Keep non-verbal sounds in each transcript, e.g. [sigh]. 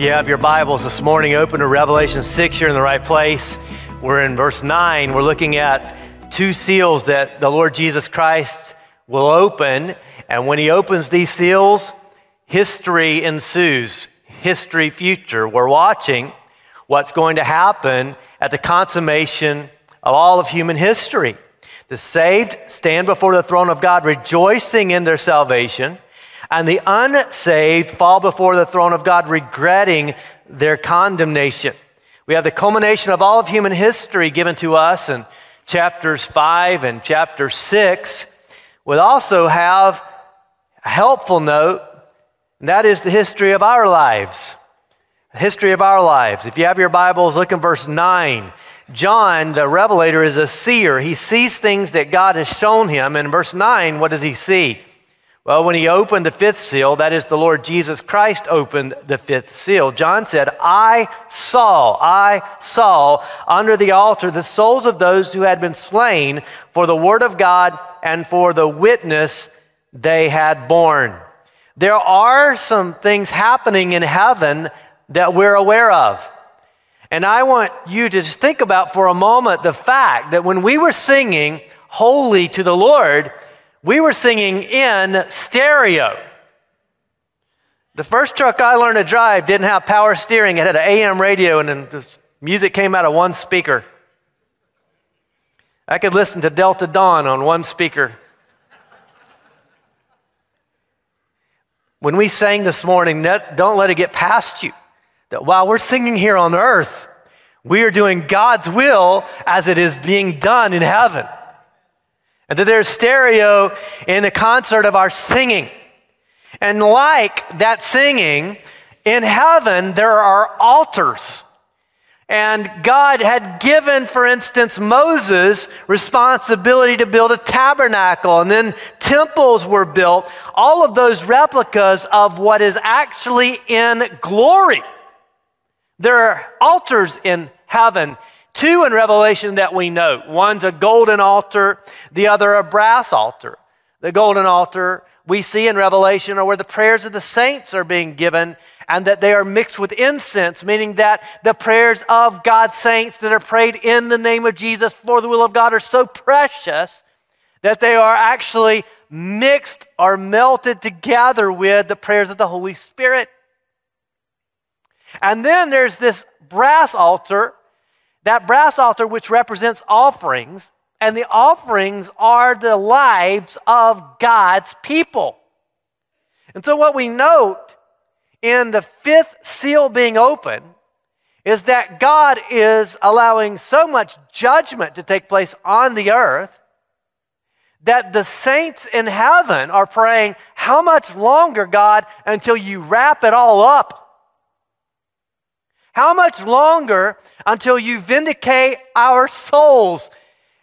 If you have your Bibles this morning, open to Revelation 6. You're in the right place. We're in verse 9. We're looking at two seals that the Lord Jesus Christ will open. And when he opens these seals, history ensues. History future. We're watching what's going to happen at the consummation of all of human history. The saved stand before the throne of God rejoicing in their salvation and the unsaved fall before the throne of God, regretting their condemnation. We have the culmination of all of human history given to us in chapters 5 and chapter 6. We also have a helpful note, and that is the history of our lives. The history of our lives. If you have your Bibles, look in verse 9. John, the revelator, is a seer. He sees things that God has shown him. In verse 9, what does he see? Well, when he opened the fifth seal, that is, the Lord Jesus Christ opened the fifth seal, John said, I saw, I saw under the altar the souls of those who had been slain for the word of God and for the witness they had borne. There are some things happening in heaven that we're aware of. And I want you to think about for a moment the fact that when we were singing holy to the Lord, we were singing in stereo. The first truck I learned to drive didn't have power steering, it had an AM radio, and then the music came out of one speaker. I could listen to Delta Dawn on one speaker. When we sang this morning, don't let it get past you that while we're singing here on earth, we are doing God's will as it is being done in heaven and that there's stereo in the concert of our singing. And like that singing, in heaven there are altars. And God had given, for instance, Moses responsibility to build a tabernacle, and then temples were built, all of those replicas of what is actually in glory. There are altars in heaven Two in Revelation that we note one's a golden altar, the other a brass altar. The golden altar we see in Revelation are where the prayers of the saints are being given and that they are mixed with incense, meaning that the prayers of God's saints that are prayed in the name of Jesus for the will of God are so precious that they are actually mixed or melted together with the prayers of the Holy Spirit. And then there's this brass altar that brass altar, which represents offerings, and the offerings are the lives of God's people. And so, what we note in the fifth seal being open is that God is allowing so much judgment to take place on the earth that the saints in heaven are praying, How much longer, God, until you wrap it all up? How much longer until you vindicate our souls?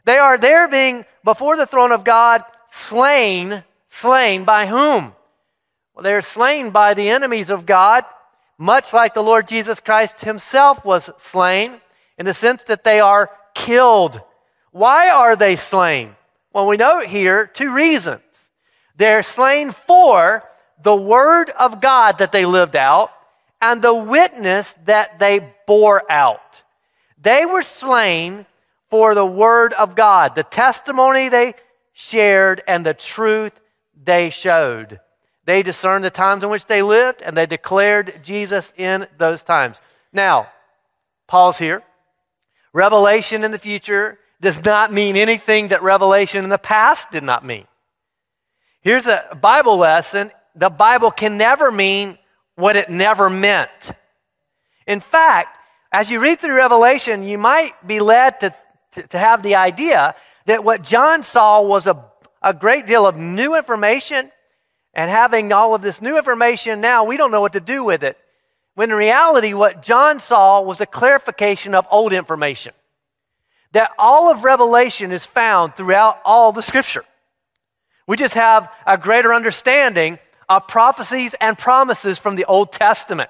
They are there being before the throne of God slain, slain by whom? Well, they're slain by the enemies of God, much like the Lord Jesus Christ himself was slain, in the sense that they are killed. Why are they slain? Well, we note here two reasons. They're slain for the word of God that they lived out, and the witness that they bore out. They were slain for the word of God, the testimony they shared, and the truth they showed. They discerned the times in which they lived, and they declared Jesus in those times. Now, pause here. Revelation in the future does not mean anything that revelation in the past did not mean. Here's a Bible lesson the Bible can never mean what it never meant. In fact, as you read through Revelation, you might be led to, to, to have the idea that what John saw was a, a great deal of new information, and having all of this new information now, we don't know what to do with it. When in reality, what John saw was a clarification of old information. That all of Revelation is found throughout all the scripture. We just have a greater understanding of prophecies and promises from the Old Testament.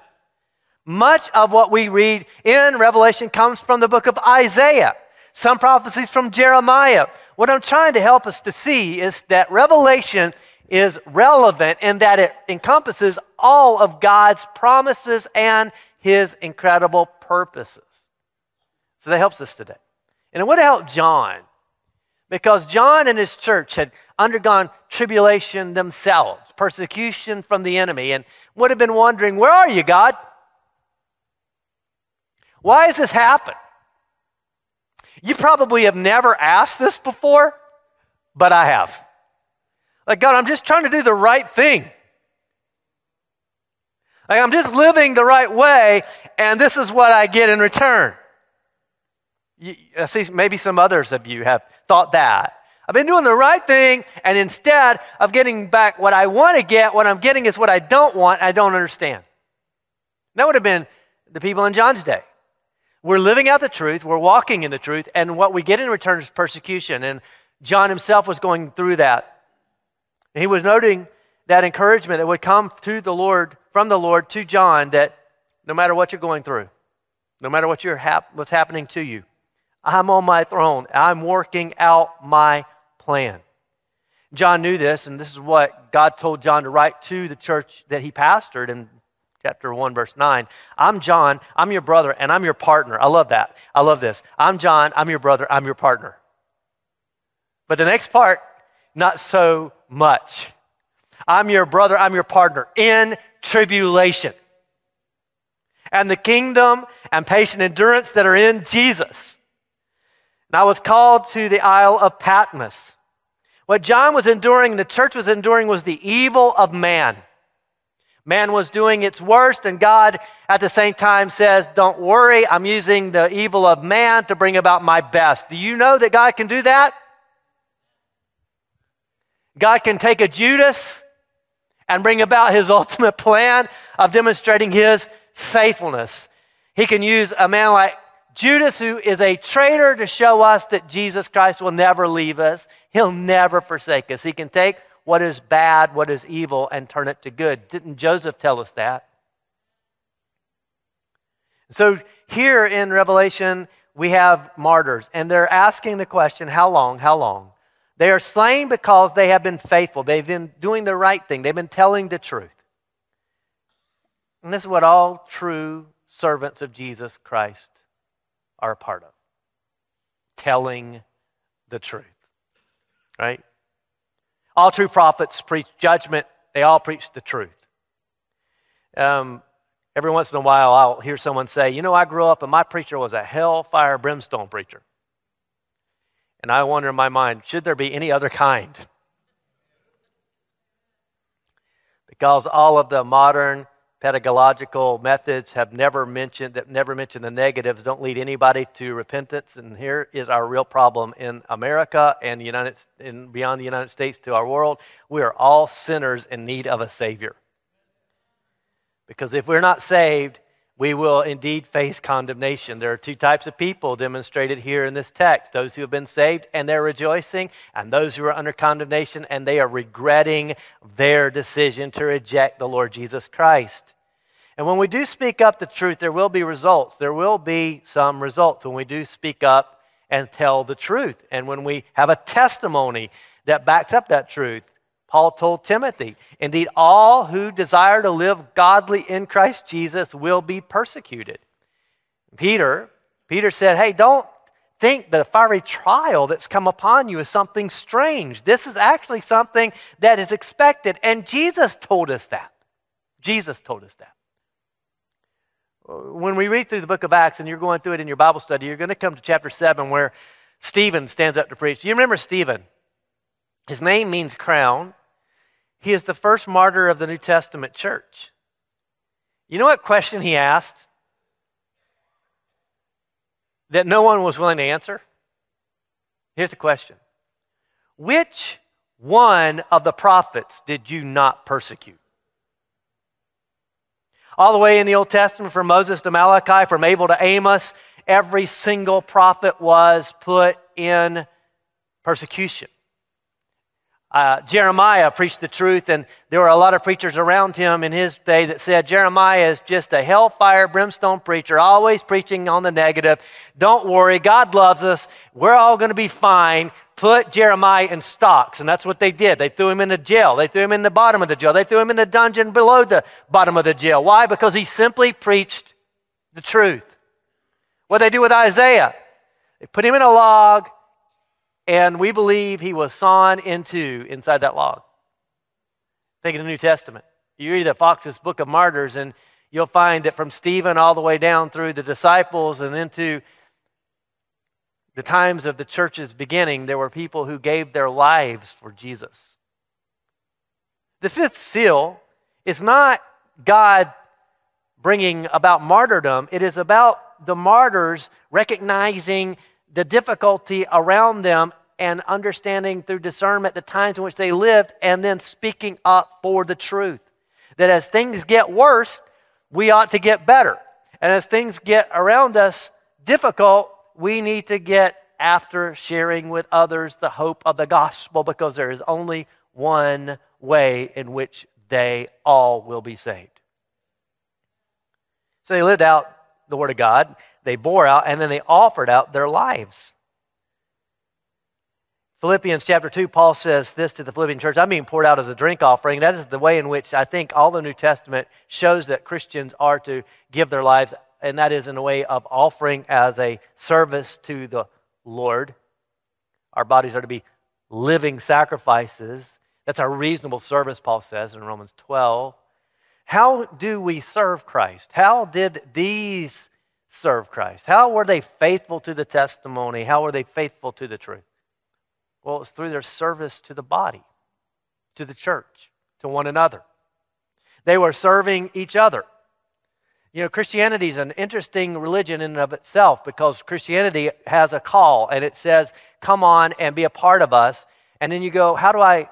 Much of what we read in Revelation comes from the book of Isaiah, some prophecies from Jeremiah. What I'm trying to help us to see is that Revelation is relevant in that it encompasses all of God's promises and his incredible purposes. So that helps us today. And it would helped John because John and his church had undergone tribulation themselves, persecution from the enemy, and would have been wondering, Where are you, God? Why has this happened? You probably have never asked this before, but I have. Like, God, I'm just trying to do the right thing. Like, I'm just living the right way, and this is what I get in return. You, I see maybe some others of you have thought that. I've been doing the right thing, and instead of getting back what I want to get, what I'm getting is what I don't want, I don't understand. That would have been the people in John's day. We're living out the truth, we're walking in the truth, and what we get in return is persecution. And John himself was going through that. He was noting that encouragement that would come to the Lord, from the Lord to John, that no matter what you're going through, no matter what you're hap- what's happening to you, I'm on my throne. I'm working out my plan. John knew this, and this is what God told John to write to the church that he pastored in chapter 1, verse 9. I'm John, I'm your brother, and I'm your partner. I love that. I love this. I'm John, I'm your brother, I'm your partner. But the next part, not so much. I'm your brother, I'm your partner in tribulation. And the kingdom and patient endurance that are in Jesus. And I was called to the Isle of Patmos. What John was enduring, the church was enduring, was the evil of man. Man was doing its worst, and God at the same time says, Don't worry, I'm using the evil of man to bring about my best. Do you know that God can do that? God can take a Judas and bring about his [laughs] ultimate plan of demonstrating his faithfulness. He can use a man like Judas, who is a traitor, to show us that Jesus Christ will never leave us. He'll never forsake us. He can take what is bad, what is evil, and turn it to good. Didn't Joseph tell us that? So here in Revelation, we have martyrs, and they're asking the question how long? How long? They are slain because they have been faithful. They've been doing the right thing, they've been telling the truth. And this is what all true servants of Jesus Christ are a part of telling the truth. Right? All true prophets preach judgment, they all preach the truth. Um, every once in a while, I'll hear someone say, You know, I grew up and my preacher was a hellfire brimstone preacher. And I wonder in my mind, should there be any other kind? Because all of the modern pedagogical methods have never mentioned that never mention the negatives. Don't lead anybody to repentance. And here is our real problem in america and united and beyond the united states to our world. We are all sinners in need of a savior. Because if we're not saved we will indeed face condemnation. There are two types of people demonstrated here in this text those who have been saved and they're rejoicing, and those who are under condemnation and they are regretting their decision to reject the Lord Jesus Christ. And when we do speak up the truth, there will be results. There will be some results when we do speak up and tell the truth. And when we have a testimony that backs up that truth, Paul told Timothy, indeed, all who desire to live godly in Christ Jesus will be persecuted. Peter, Peter said, Hey, don't think that the fiery trial that's come upon you is something strange. This is actually something that is expected. And Jesus told us that. Jesus told us that. When we read through the book of Acts and you're going through it in your Bible study, you're going to come to chapter 7 where Stephen stands up to preach. Do you remember Stephen? His name means crown. He is the first martyr of the New Testament church. You know what question he asked that no one was willing to answer? Here's the question Which one of the prophets did you not persecute? All the way in the Old Testament, from Moses to Malachi, from Abel to Amos, every single prophet was put in persecution. Uh, Jeremiah preached the truth, and there were a lot of preachers around him in his day that said Jeremiah is just a hellfire, brimstone preacher, always preaching on the negative. Don't worry, God loves us. We're all going to be fine. Put Jeremiah in stocks. And that's what they did. They threw him in the jail. They threw him in the bottom of the jail. They threw him in the dungeon below the bottom of the jail. Why? Because he simply preached the truth. What they do with Isaiah, they put him in a log, and we believe he was sawn in two inside that log. Think of the New Testament. You read the Fox's Book of Martyrs, and you'll find that from Stephen all the way down through the disciples and into the times of the church's beginning, there were people who gave their lives for Jesus. The fifth seal is not God bringing about martyrdom, it is about the martyrs recognizing the difficulty around them and understanding through discernment the times in which they lived and then speaking up for the truth. That as things get worse, we ought to get better. And as things get around us difficult, we need to get after sharing with others the hope of the gospel because there is only one way in which they all will be saved. So they lived out the Word of God, they bore out, and then they offered out their lives. Philippians chapter 2, Paul says this to the Philippian church I'm being poured out as a drink offering. That is the way in which I think all the New Testament shows that Christians are to give their lives, and that is in a way of offering as a service to the Lord. Our bodies are to be living sacrifices. That's our reasonable service, Paul says in Romans 12. How do we serve Christ? How did these serve Christ? How were they faithful to the testimony? How were they faithful to the truth? Well, it's through their service to the body, to the church, to one another. They were serving each other. You know, Christianity is an interesting religion in and of itself because Christianity has a call and it says, come on and be a part of us. And then you go, how do I,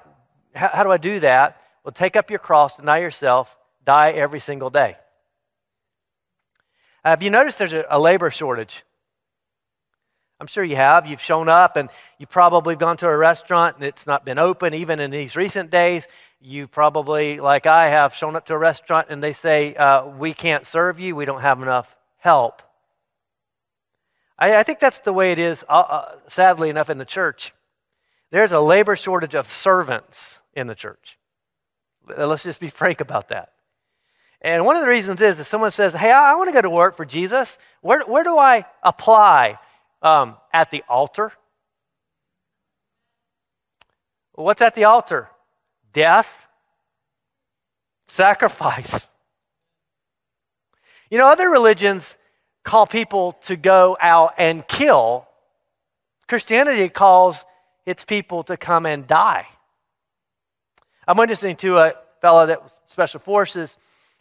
how, how do I do that? Well, take up your cross, deny yourself, die every single day. Have you noticed there's a, a labor shortage? I'm sure you have. You've shown up and you've probably gone to a restaurant and it's not been open. Even in these recent days, you probably, like I have, shown up to a restaurant and they say, uh, We can't serve you. We don't have enough help. I, I think that's the way it is, uh, uh, sadly enough, in the church. There's a labor shortage of servants in the church. Let's just be frank about that. And one of the reasons is if someone says, Hey, I, I want to go to work for Jesus, where, where do I apply? um, at the altar. What's at the altar? Death, sacrifice. You know, other religions call people to go out and kill. Christianity calls its people to come and die. I'm listening to a fellow that was special forces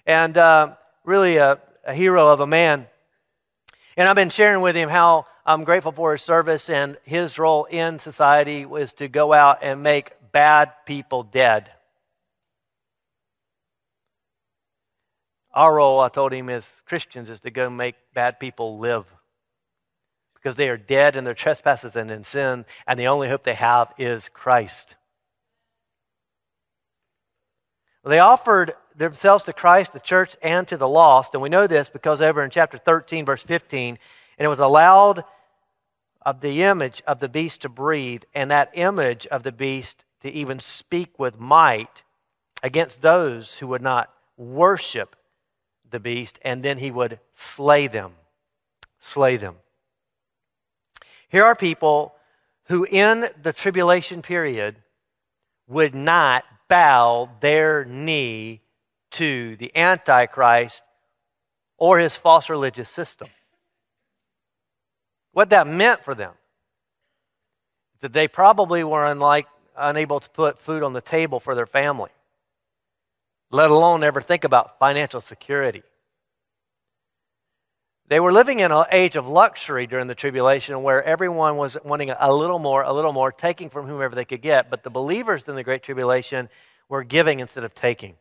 and uh, really a, a hero of a man. And I've been sharing with him how I'm grateful for his service and his role in society was to go out and make bad people dead. Our role, I told him, as Christians, is to go make bad people live because they are dead in their trespasses and in sin, and the only hope they have is Christ. They offered themselves to Christ, the church, and to the lost, and we know this because over in chapter 13, verse 15, and it was allowed of the image of the beast to breathe, and that image of the beast to even speak with might against those who would not worship the beast, and then he would slay them. Slay them. Here are people who, in the tribulation period, would not bow their knee to the Antichrist or his false religious system what that meant for them. That they probably were unlike, unable to put food on the table for their family, let alone ever think about financial security. They were living in an age of luxury during the tribulation where everyone was wanting a little more, a little more, taking from whomever they could get. But the believers in the Great Tribulation were giving instead of taking.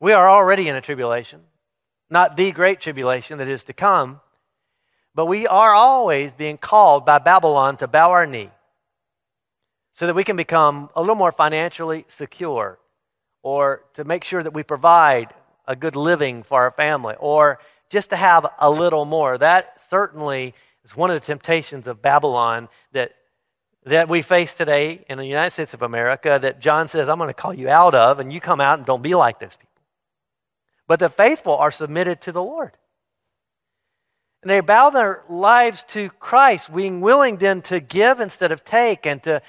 We are already in a tribulation, not the Great Tribulation that is to come. But we are always being called by Babylon to bow our knee so that we can become a little more financially secure or to make sure that we provide a good living for our family or just to have a little more. That certainly is one of the temptations of Babylon that, that we face today in the United States of America that John says, I'm going to call you out of, and you come out and don't be like those people. But the faithful are submitted to the Lord. And they bow their lives to Christ, being willing then to give instead of take and to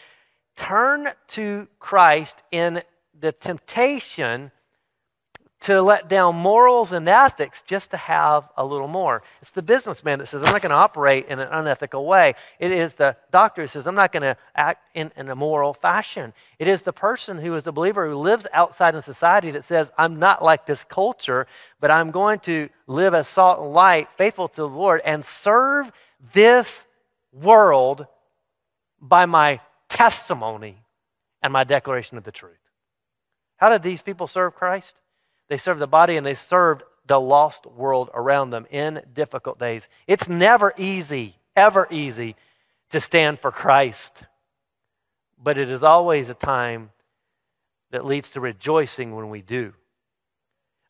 turn to Christ in the temptation to let down morals and ethics just to have a little more. It's the businessman that says, I'm not going to operate in an unethical way. It is the doctor who says, I'm not going to act in, an immoral fashion. It is the person who is a believer who lives outside in society that says, I'm not like this culture, but I'm going to live as salt and light, faithful to the Lord, and serve this world by my testimony and my declaration of the truth. How did these people serve Christ? They served the body and they served the lost world around them in difficult days. It's never easy, ever easy to stand for Christ. But it is always a time that leads to rejoicing when we do.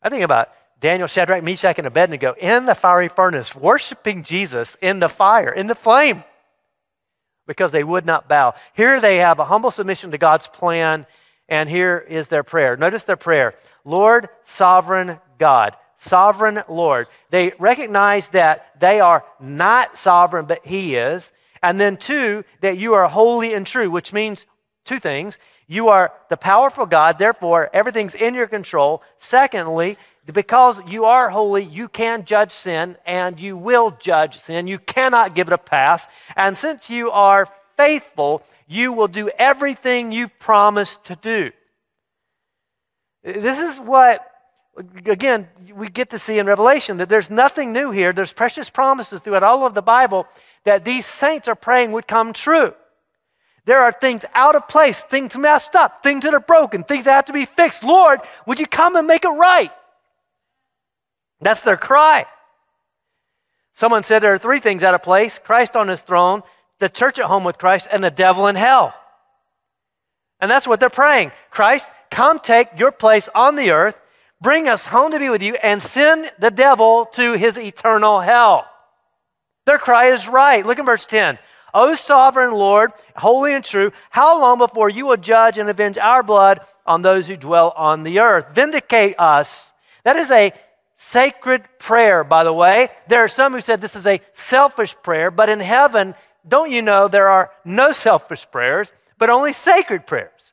I think about Daniel, Shadrach, Meshach, and Abednego in the fiery furnace, worshiping Jesus in the fire, in the flame, because they would not bow. Here they have a humble submission to God's plan, and here is their prayer. Notice their prayer Lord, sovereign God, sovereign Lord. They recognize that they are not sovereign, but He is. And then, two, that you are holy and true, which means two things. You are the powerful God, therefore, everything's in your control. Secondly, because you are holy, you can judge sin and you will judge sin. You cannot give it a pass. And since you are faithful, you will do everything you've promised to do. This is what, again, we get to see in Revelation that there's nothing new here. There's precious promises throughout all of the Bible that these saints are praying would come true. There are things out of place, things messed up, things that are broken, things that have to be fixed. Lord, would you come and make it right? That's their cry. Someone said there are three things out of place Christ on his throne, the church at home with Christ, and the devil in hell. And that's what they're praying. Christ, come take your place on the earth, bring us home to be with you, and send the devil to his eternal hell. Their cry is right. Look at verse 10. O sovereign Lord, holy and true, how long before you will judge and avenge our blood on those who dwell on the earth? Vindicate us. That is a sacred prayer, by the way. There are some who said this is a selfish prayer, but in heaven, don't you know there are no selfish prayers? but only sacred prayers.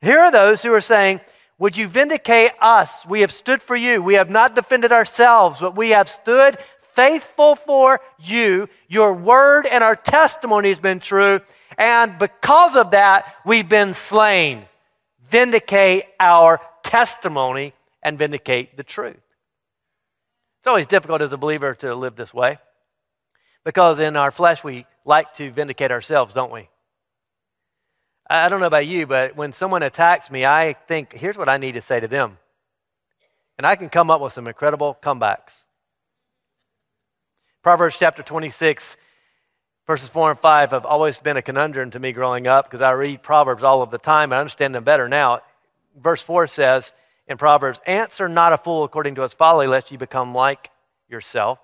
Here are those who are saying, Would you vindicate us? We have stood for you. We have not defended ourselves, but we have stood faithful for you. Your word and our testimony has been true. And because of that, we've been slain. Vindicate our testimony and vindicate the truth. It's always difficult as a believer to live this way because in our flesh we like to vindicate ourselves, don't we? I don't know about you, but when someone attacks me, I think, here's what I need to say to them. And I can come up with some incredible comebacks. Proverbs chapter 26, verses 4 and 5 have always been a conundrum to me growing up because I read Proverbs all of the time. I understand them better now. Verse 4 says in Proverbs, Answer not a fool according to his folly, lest you become like yourself.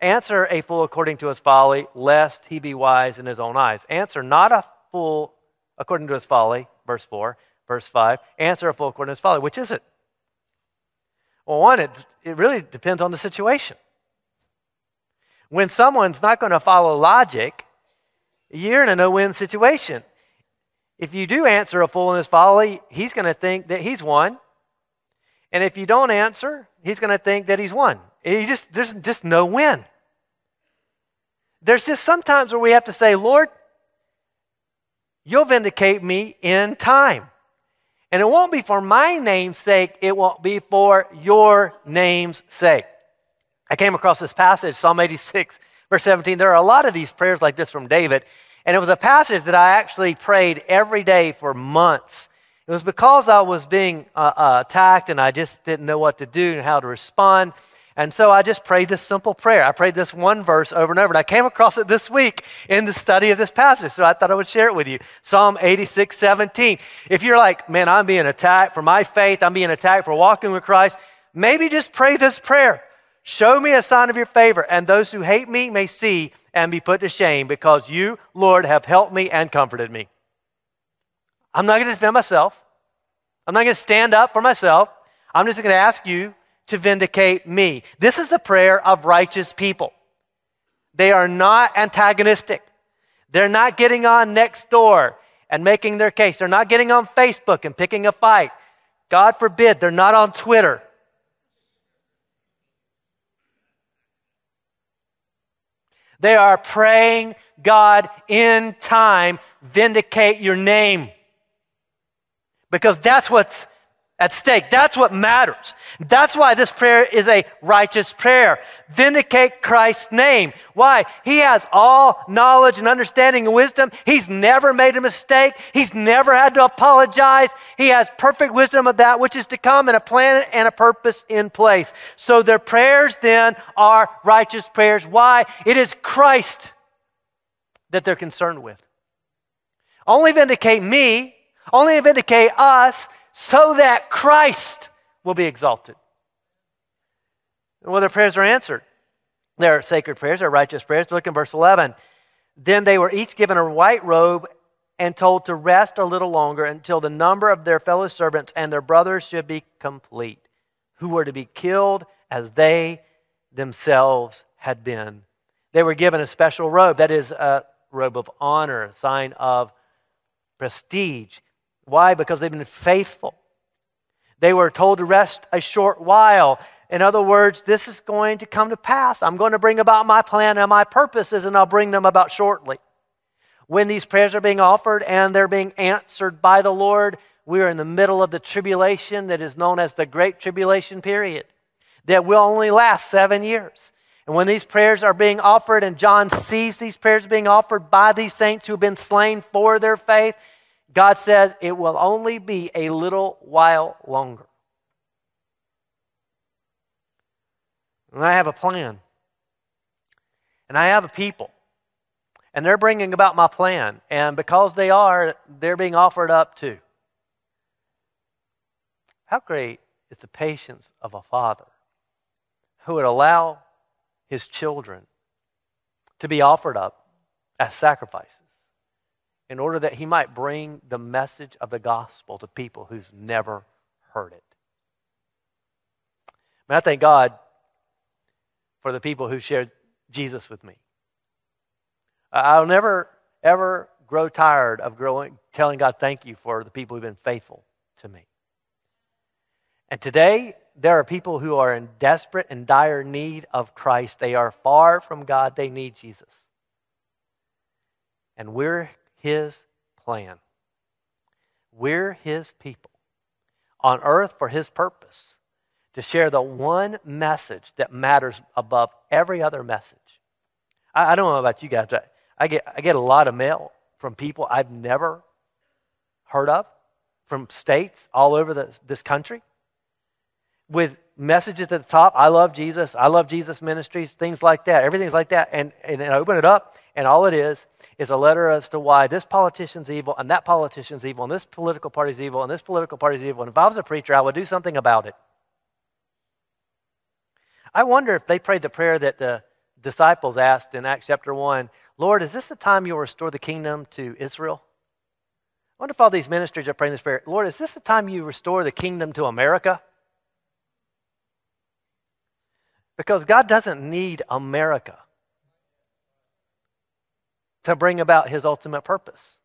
Answer a fool according to his folly, lest he be wise in his own eyes. Answer not a fool according to his folly, verse 4. Verse 5, answer a fool according to his folly. Which is it? Well, one, it, it really depends on the situation. When someone's not going to follow logic, you're in a no win situation. If you do answer a fool in his folly, he's going to think that he's won. And if you don't answer, he's going to think that he's won. He just, there's just no win. There's just sometimes where we have to say, Lord, You'll vindicate me in time. And it won't be for my name's sake, it won't be for your name's sake. I came across this passage, Psalm 86, verse 17. There are a lot of these prayers like this from David. And it was a passage that I actually prayed every day for months. It was because I was being uh, uh, attacked and I just didn't know what to do and how to respond. And so I just prayed this simple prayer. I prayed this one verse over and over. And I came across it this week in the study of this passage. So I thought I would share it with you. Psalm 86, 17. If you're like, man, I'm being attacked for my faith, I'm being attacked for walking with Christ, maybe just pray this prayer. Show me a sign of your favor, and those who hate me may see and be put to shame because you, Lord, have helped me and comforted me. I'm not going to defend myself. I'm not going to stand up for myself. I'm just going to ask you to vindicate me. This is the prayer of righteous people. They are not antagonistic. They're not getting on Nextdoor and making their case. They're not getting on Facebook and picking a fight. God forbid, they're not on Twitter. They are praying, God, in time, vindicate your name. Because that's what's at stake. That's what matters. That's why this prayer is a righteous prayer. Vindicate Christ's name. Why? He has all knowledge and understanding and wisdom. He's never made a mistake. He's never had to apologize. He has perfect wisdom of that which is to come and a plan and a purpose in place. So their prayers then are righteous prayers. Why? It is Christ that they're concerned with. Only vindicate me, only vindicate us so that Christ will be exalted. Well, their prayers are answered. They're sacred prayers, they're righteous prayers. Look in verse 11. Then they were each given a white robe and told to rest a little longer until the number of their fellow servants and their brothers should be complete, who were to be killed as they themselves had been. They were given a special robe, that is, a robe of honor, a sign of prestige. Why? Because they've been faithful. They were told to rest a short while. In other words, this is going to come to pass. I'm going to bring about my plan and my purposes, and I'll bring them about shortly. When these prayers are being offered and they're being answered by the Lord, we are in the middle of the tribulation that is known as the Great Tribulation period, that will only last seven years. And when these prayers are being offered, and John sees these prayers being offered by these saints who have been slain for their faith, God says it will only be a little while longer. And I have a plan. And I have a people. And they're bringing about my plan. And because they are, they're being offered up too. How great is the patience of a father who would allow his children to be offered up as sacrifices? In order that he might bring the message of the gospel to people who've never heard it. And I thank God for the people who shared Jesus with me. I'll never, ever grow tired of growing, telling God thank you for the people who've been faithful to me. And today, there are people who are in desperate and dire need of Christ. They are far from God. They need Jesus. And we're his plan. We're His people on earth for His purpose to share the one message that matters above every other message. I, I don't know about you guys, but I get, I get a lot of mail from people I've never heard of, from states all over the, this country, with messages at the top. I love Jesus. I love Jesus ministries, things like that. Everything's like that. And, and, and I open it up, and all it is is a letter as to why this politician's evil, and that politician's evil, and this political party's evil, and this political party's evil. And if I was a preacher, I would do something about it. I wonder if they prayed the prayer that the disciples asked in Acts chapter 1 Lord, is this the time you'll restore the kingdom to Israel? I wonder if all these ministries are praying this prayer Lord, is this the time you restore the kingdom to America? Because God doesn't need America to bring about his ultimate purpose.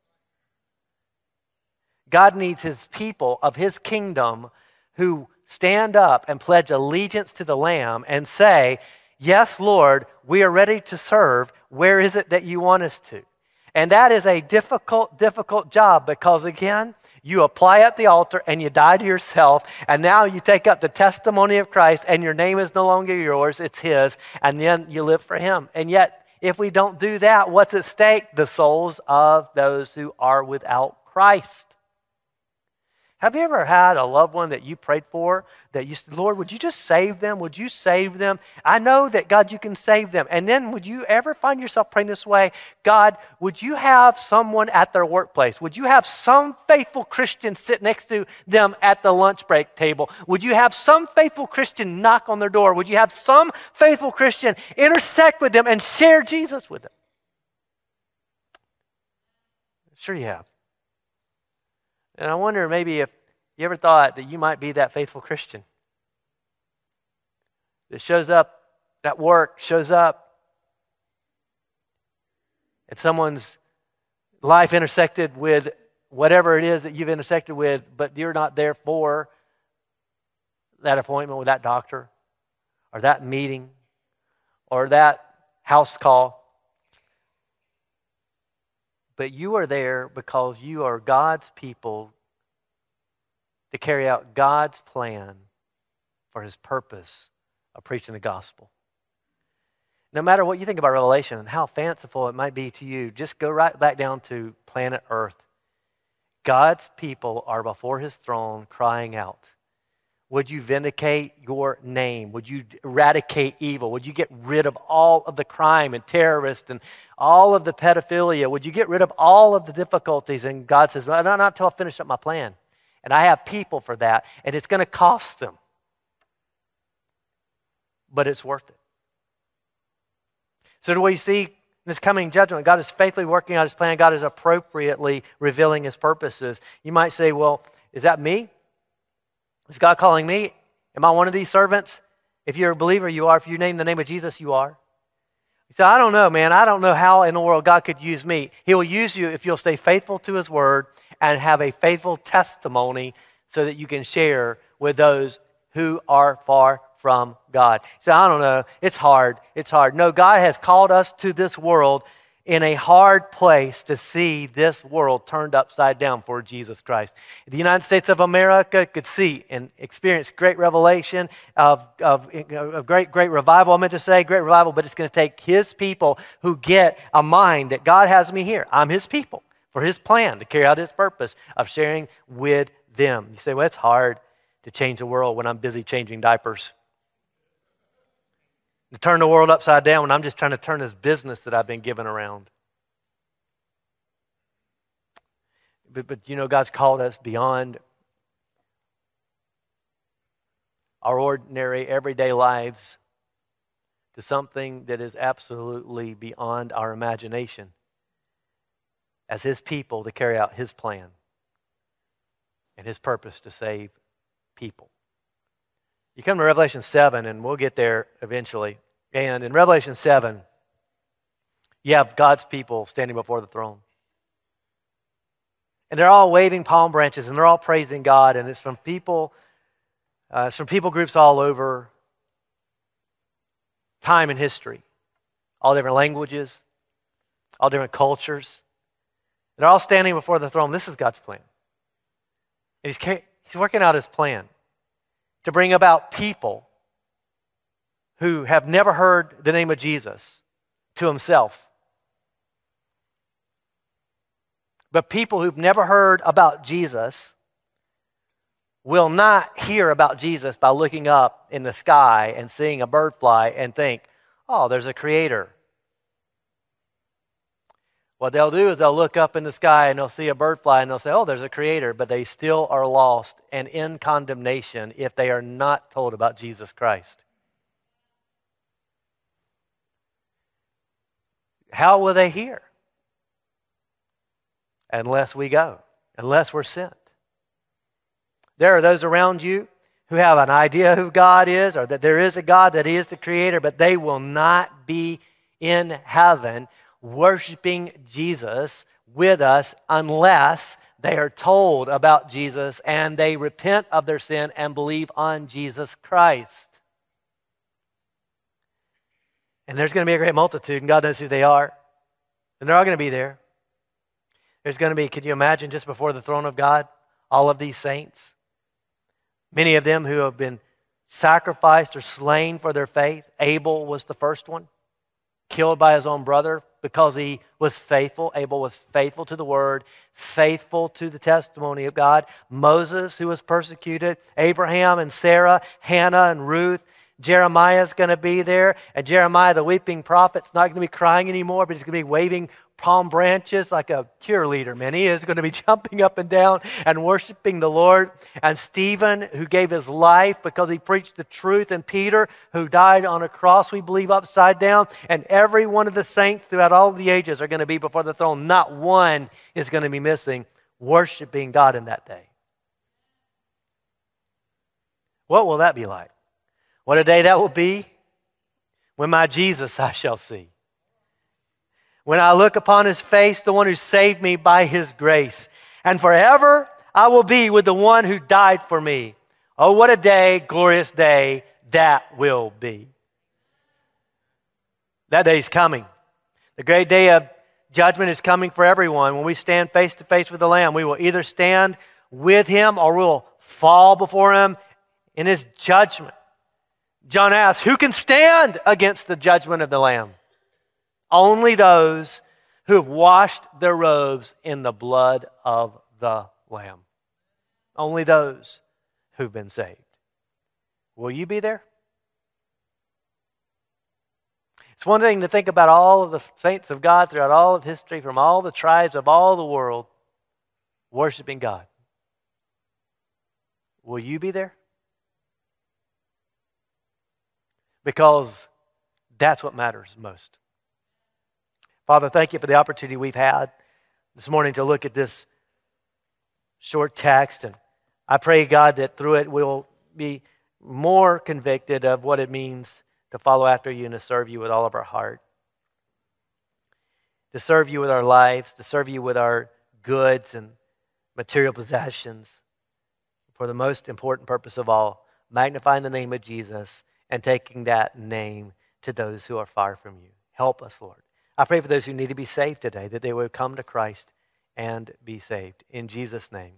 God needs his people of his kingdom who stand up and pledge allegiance to the Lamb and say, Yes, Lord, we are ready to serve. Where is it that you want us to? And that is a difficult, difficult job because, again, you apply at the altar and you die to yourself, and now you take up the testimony of Christ, and your name is no longer yours, it's His, and then you live for Him. And yet, if we don't do that, what's at stake? The souls of those who are without Christ. Have you ever had a loved one that you prayed for that you said, Lord, would you just save them? Would you save them? I know that, God, you can save them. And then would you ever find yourself praying this way? God, would you have someone at their workplace? Would you have some faithful Christian sit next to them at the lunch break table? Would you have some faithful Christian knock on their door? Would you have some faithful Christian intersect with them and share Jesus with them? Sure, you have. And I wonder maybe if you ever thought that you might be that faithful Christian. that shows up at work, shows up and someone's life intersected with whatever it is that you've intersected with, but you're not there for that appointment with that doctor or that meeting or that house call. But you are there because you are God's people to carry out God's plan for his purpose of preaching the gospel. No matter what you think about Revelation and how fanciful it might be to you, just go right back down to planet Earth. God's people are before his throne crying out. Would you vindicate your name? Would you eradicate evil? Would you get rid of all of the crime and terrorists and all of the pedophilia? Would you get rid of all of the difficulties? And God says, well, not until I finish up my plan. And I have people for that, and it's going to cost them. But it's worth it. So, do we see this coming judgment? God is faithfully working out his plan. God is appropriately revealing his purposes. You might say, well, is that me? Is God calling me? Am I one of these servants? If you're a believer, you are. If you name the name of Jesus, you are. You say, I don't know, man. I don't know how in the world God could use me. He will use you if you'll stay faithful to his word and have a faithful testimony so that you can share with those who are far from God. So I don't know. It's hard. It's hard. No, God has called us to this world in a hard place to see this world turned upside down for Jesus Christ. The United States of America could see and experience great revelation of, of, of great, great revival. I meant to say great revival, but it's going to take His people who get a mind that God has me here. I'm His people for his plan to carry out his purpose of sharing with them. You say, well, it's hard to change the world when I'm busy changing diapers. To turn the world upside down when I'm just trying to turn this business that I've been given around. But, but you know, God's called us beyond our ordinary, everyday lives to something that is absolutely beyond our imagination as his people to carry out his plan and his purpose to save people. You come to Revelation 7, and we'll get there eventually. And in Revelation 7, you have God's people standing before the throne. And they're all waving palm branches and they're all praising God. And it's from people, uh, it's from people groups all over time and history, all different languages, all different cultures. They're all standing before the throne. This is God's plan. And he's, he's working out his plan to bring about people who have never heard the name of Jesus to himself. But people who've never heard about Jesus will not hear about Jesus by looking up in the sky and seeing a bird fly and think, oh, there's a creator. What they'll do is they'll look up in the sky and they'll see a bird fly and they'll say, Oh, there's a creator, but they still are lost and in condemnation if they are not told about Jesus Christ. How will they hear? Unless we go, unless we're sent. There are those around you who have an idea who God is or that there is a God, that He is the creator, but they will not be in heaven worshiping Jesus with us unless they are told about Jesus and they repent of their sin and believe on Jesus Christ. And there's going to be a great multitude, and God knows who they are. And they're all going to be there. There's going to be, can you imagine, just before the throne of God, all of these saints? Many of them who have been sacrificed or slain for their faith. Abel was the first one, killed by his own brother because he was faithful. Abel was faithful to the word, faithful to the testimony of God. Moses, who was persecuted, Abraham and Sarah, Hannah and Ruth. Jeremiah is going to be there. And Jeremiah, the weeping prophet, is not going to be crying anymore, but he's going to be waving palm branches like a cheerleader, man. He is going to be [laughs] jumping up and down and worshiping the Lord. And Stephen, who gave his life because he preached the truth, and Peter, who died on a cross, we believe, upside down. And every one of the saints throughout all the ages are going to be before the throne. Not one is going to be missing worshiping God in that day. What will that be like? What a day that will be when my Jesus I shall see. When I look upon his face, the one who saved me by his grace. And forever I will be with the one who died for me. Oh, what a day, glorious day that will be. That day is coming. The great day of judgment is coming for everyone. When we stand face to face with the Lamb, we will either stand with him or we'll fall before him in his judgment. John asks, Who can stand against the judgment of the Lamb? Only those who have washed their robes in the blood of the Lamb. Only those who've been saved. Will you be there? It's one thing to think about all of the saints of God throughout all of history, from all the tribes of all the world, worshiping God. Will you be there? Because that's what matters most. Father, thank you for the opportunity we've had this morning to look at this short text. And I pray, God, that through it we'll be more convicted of what it means to follow after you and to serve you with all of our heart, to serve you with our lives, to serve you with our goods and material possessions, for the most important purpose of all, magnifying the name of Jesus and taking that name to those who are far from you. Help us, Lord. I pray for those who need to be saved today, that they would come to Christ and be saved. In Jesus' name.